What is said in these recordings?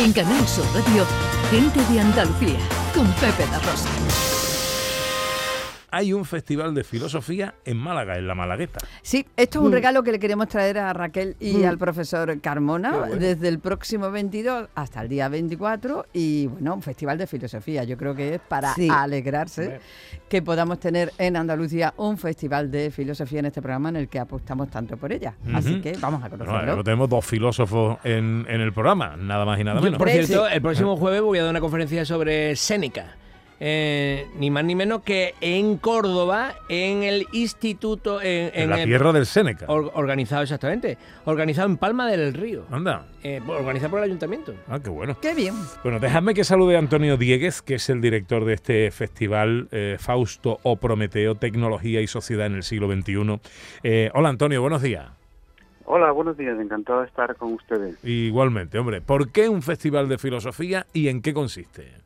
En Canal Sur Radio, Gente de Andalucía, con Pepe da Rosa hay un festival de filosofía en Málaga, en la Malagueta. Sí, esto es un mm. regalo que le queremos traer a Raquel y mm. al profesor Carmona desde el próximo 22 hasta el día 24 y bueno, un festival de filosofía. Yo creo que es para alegrarse que podamos tener en Andalucía un festival de filosofía en este programa en el que apostamos tanto por ella. Así que vamos a conocerlo. tenemos dos filósofos en, el programa, nada más y nada menos. por cierto, el próximo jueves voy a dar una conferencia sobre Séneca. Eh, ni más ni menos que en Córdoba, en el instituto. En, la tierra del Séneca. organizado, exactamente. Organizado en Palma del Río. Anda. Eh, organizado por el ayuntamiento. Ah, qué bueno. Qué bien. Bueno, déjame que salude a Antonio Diegues, que es el director de este festival eh, Fausto o Prometeo, Tecnología y Sociedad en el siglo XXI. hola, Antonio, buenos días. Hola, buenos días, encantado de estar con ustedes. Igualmente, hombre, ¿por qué un festival de filosofía y en qué consiste?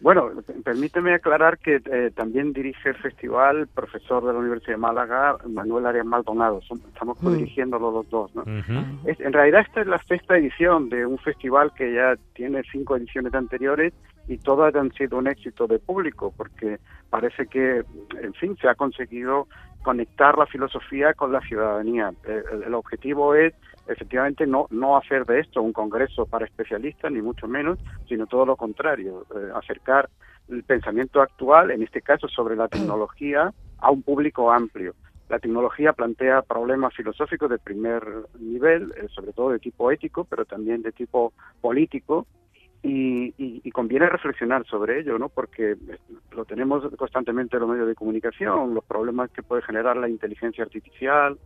Bueno, permíteme aclarar que eh, también dirige el festival profesor de la Universidad de Málaga, Manuel Arias Maldonado. estamos mm. dirigiéndolo los dos. ¿no? en realidad esta es la sexta edición de un festival que ya tiene cinco ediciones anteriores y todas han sido un éxito de público porque parece que, en fin, se ha conseguido conectar la filosofía con la ciudadanía. Eh, el objetivo es efectivamente no, no hacer de esto un congreso para especialistas, ni mucho menos, sino todo lo contrario, eh, acercar el pensamiento actual, en este caso sobre la tecnología, a un público amplio. La tecnología plantea problemas filosóficos de primer nivel, eh, sobre todo de tipo ético, pero también de tipo político, y, y, conviene reflexionar sobre ello, ¿no? Porque lo tenemos constantemente en los medios de comunicación, los problemas que puede generar la inteligencia artificial,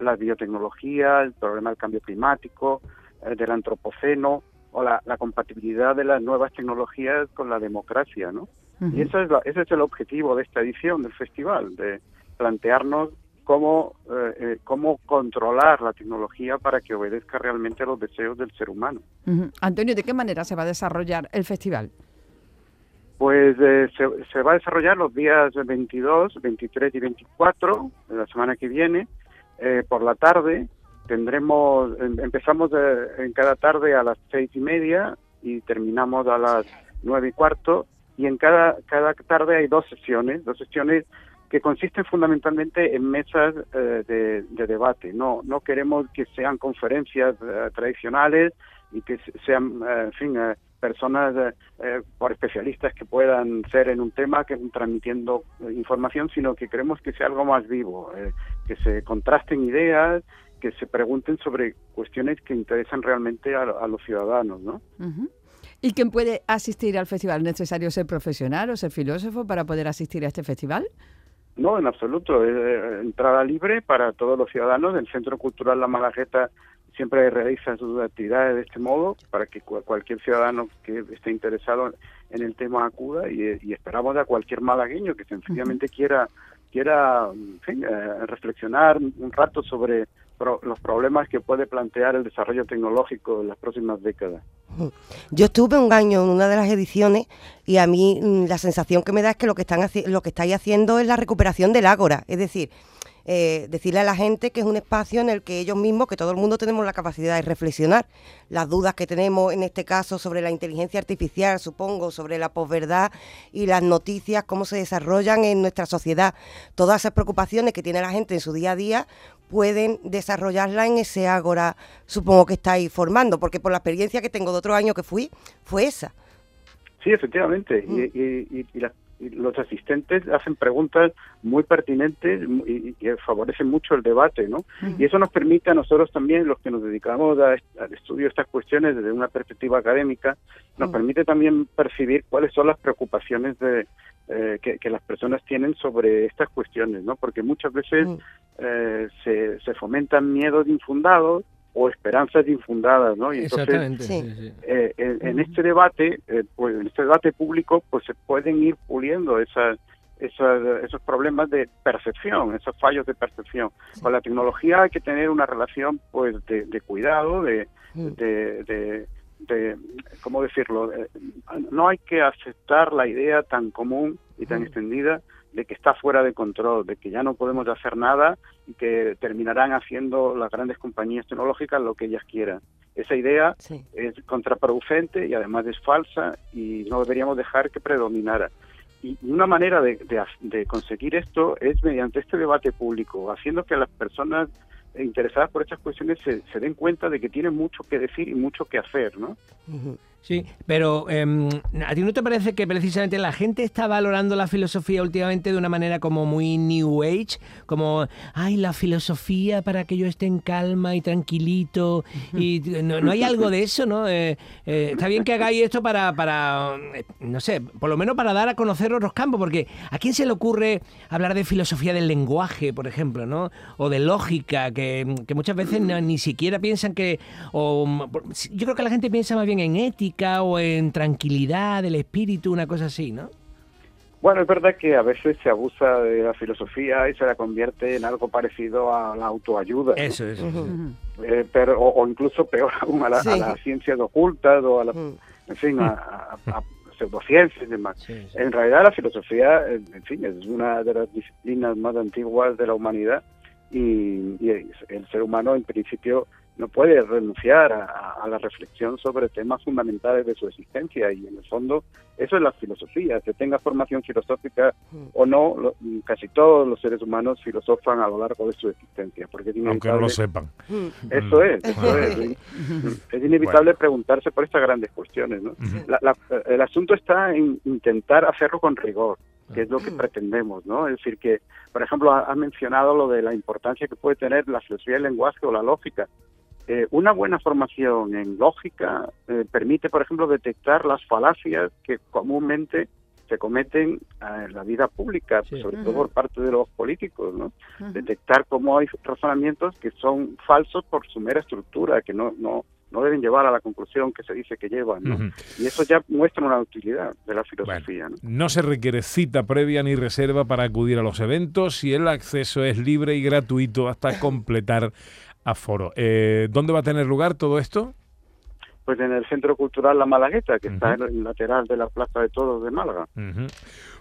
la biotecnología, el problema del cambio climático, eh, del antropoceno o la, compatibilidad de las nuevas tecnologías con la democracia, ¿no? Y eso es ese es el objetivo de esta edición del festival, de plantearnos cómo, eh, eh, cómo controlar la tecnología para que obedezca realmente a los deseos del ser humano. Antonio, ¿de qué manera se va a desarrollar el festival? Pues se, se, va a desarrollar los días 22, 23 y 24 de la semana que viene eh, por la tarde tendremos, em, empezamos en cada tarde a las seis y media y terminamos a las nueve y cuarto y en cada, cada tarde hay dos sesiones, dos sesiones que consisten fundamentalmente en mesas eh, de, debate. No, no queremos que sean conferencias eh, tradicionales y que sean, en fin, personas eh, eh, por especialistas que puedan ser en un tema, que transmitiendo eh, información, sino que queremos que sea algo más vivo, que se contrasten ideas, que se pregunten sobre cuestiones que interesan realmente a, los ciudadanos, ¿no? ¿Y quién puede asistir al festival? ¿Es necesario ser profesional o ser filósofo para poder asistir a este festival? No, en absoluto. Es entrada libre para todos los ciudadanos. El Centro Cultural La Malagueta siempre realiza sus actividades de este modo para que cualquier ciudadano que esté interesado en el tema acuda y, esperamos a cualquier malagueño que sencillamente quiera quiera eh, reflexionar un rato sobre los problemas que puede plantear el desarrollo tecnológico en las próximas décadas. Yo estuve un año en una de las ediciones y a mí mm, la sensación que me da es que lo que están lo que estáis haciendo es la recuperación del ágora, es decir, eh, decirle a la gente que es un espacio en el que ellos mismos, que todo el mundo tenemos la capacidad de reflexionar. Las dudas que tenemos en este caso sobre la inteligencia artificial, supongo, sobre la posverdad y las noticias, cómo se desarrollan en nuestra sociedad. Todas esas preocupaciones que tiene la gente en su día a día pueden desarrollarla en ese ágora, supongo que estáis formando, porque por la experiencia que tengo de otro año que fui, fue esa. Sí, efectivamente. Y, y, las los asistentes hacen preguntas muy pertinentes y, que favorecen mucho el debate, ¿no? Y eso nos permite a nosotros también, los que nos dedicamos al estudio de estas cuestiones desde una perspectiva académica, nos permite también percibir cuáles son las preocupaciones de, eh, que, las personas tienen sobre estas cuestiones, ¿no? Porque muchas veces eh, se, se fomentan miedos infundados o esperanzas infundadas, ¿no? Y entonces, eh, en, este debate, eh, pues en este debate público, pues se pueden ir puliendo esas, esas, esos problemas de percepción, esos fallos de percepción. Con la tecnología hay que tener una relación, pues, de, de cuidado, de, mm. de, de, de, ¿cómo decirlo? Eh, no hay que aceptar la idea tan común y tan mm. extendida de que está fuera de control, de que ya no podemos hacer nada y que terminarán haciendo las grandes compañías tecnológicas lo que ellas quieran. esa idea es contraproducente y además es falsa y no deberíamos dejar que predominara. Y una manera de, de conseguir esto es mediante este debate público, haciendo que las personas interesadas por estas cuestiones se, se, den cuenta de que tienen mucho que decir y mucho que hacer, ¿no? Sí, pero em, ¿a ti no te parece que precisamente la gente está valorando la filosofía últimamente de una manera como muy New Age? Como, ay, la filosofía para que yo esté en calma y tranquilito. Y no, hay algo de eso, ¿no? Eh, eh, está bien que hagáis esto para, para, eh, no sé, por lo menos para dar a conocer otros campos, porque ¿a quién se le ocurre hablar de filosofía del lenguaje, por ejemplo, ¿no? O de lógica, que, que muchas veces ni siquiera piensan que... O, yo creo que la gente piensa más bien en ética o en tranquilidad del espíritu, una cosa así, ¿no? Bueno, es verdad que a veces se abusa de la filosofía y se la convierte en algo parecido a la autoayuda. Eso, eso. Eh, pero, o, incluso peor aún a, la, las ciencias ocultas o a la, en fin, a, pseudociencias y demás. En realidad la filosofía, en fin, es una de las disciplinas más antiguas de la humanidad y, y el ser humano en principio no puede renunciar a, la reflexión sobre temas fundamentales de su existencia y en el fondo eso es la filosofía, que tenga formación filosófica o no, casi todos los seres humanos filosofan a lo largo de su existencia. Porque Aunque no lo sepan. Eso es, eso es. Es inevitable preguntarse por estas grandes cuestiones. ¿no? el asunto está en intentar hacerlo con rigor que es lo que pretendemos, ¿no? Es decir, que, por ejemplo, ha mencionado lo de la importancia que puede tener la filosofía del lenguaje o la lógica. Eh, una buena formación en lógica eh, permite, por ejemplo, detectar las falacias que comúnmente se cometen eh, en la vida pública, sobre todo por parte de los políticos, ¿no? Detectar cómo hay razonamientos que son falsos por su mera estructura, que no, no, no deben llevar a la conclusión que se dice que llevan, ¿no? Y eso ya muestra una utilidad de la filosofía, ¿no? ¿no? se requiere cita previa ni reserva para acudir a los eventos y el acceso es libre y gratuito hasta completar aforo. Eh, ¿Dónde va a tener lugar todo esto? Pues en el Centro Cultural La Malagueta, que está en el lateral de la Plaza de Todos de Málaga.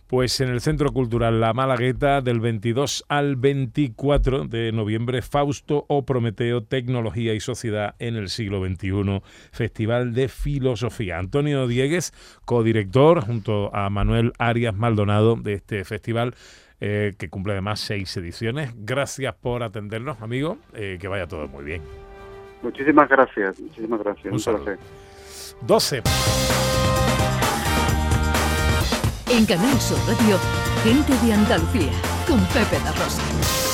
Pues en el Centro Cultural La Malagueta, del 22 al 24 de noviembre, Fausto o Prometeo, Tecnología y Sociedad en el siglo XXI, Festival de Filosofía. Antonio Diegues, codirector, junto a Manuel Arias Maldonado de este festival. Eh, que cumple además seis ediciones. Gracias por atendernos, amigo. Eh, que vaya todo muy bien. Muchísimas gracias, muchísimas gracias. Un saludo. 12. En Canal Sur Radio, gente de Andalucía, con Pepe La Rosa.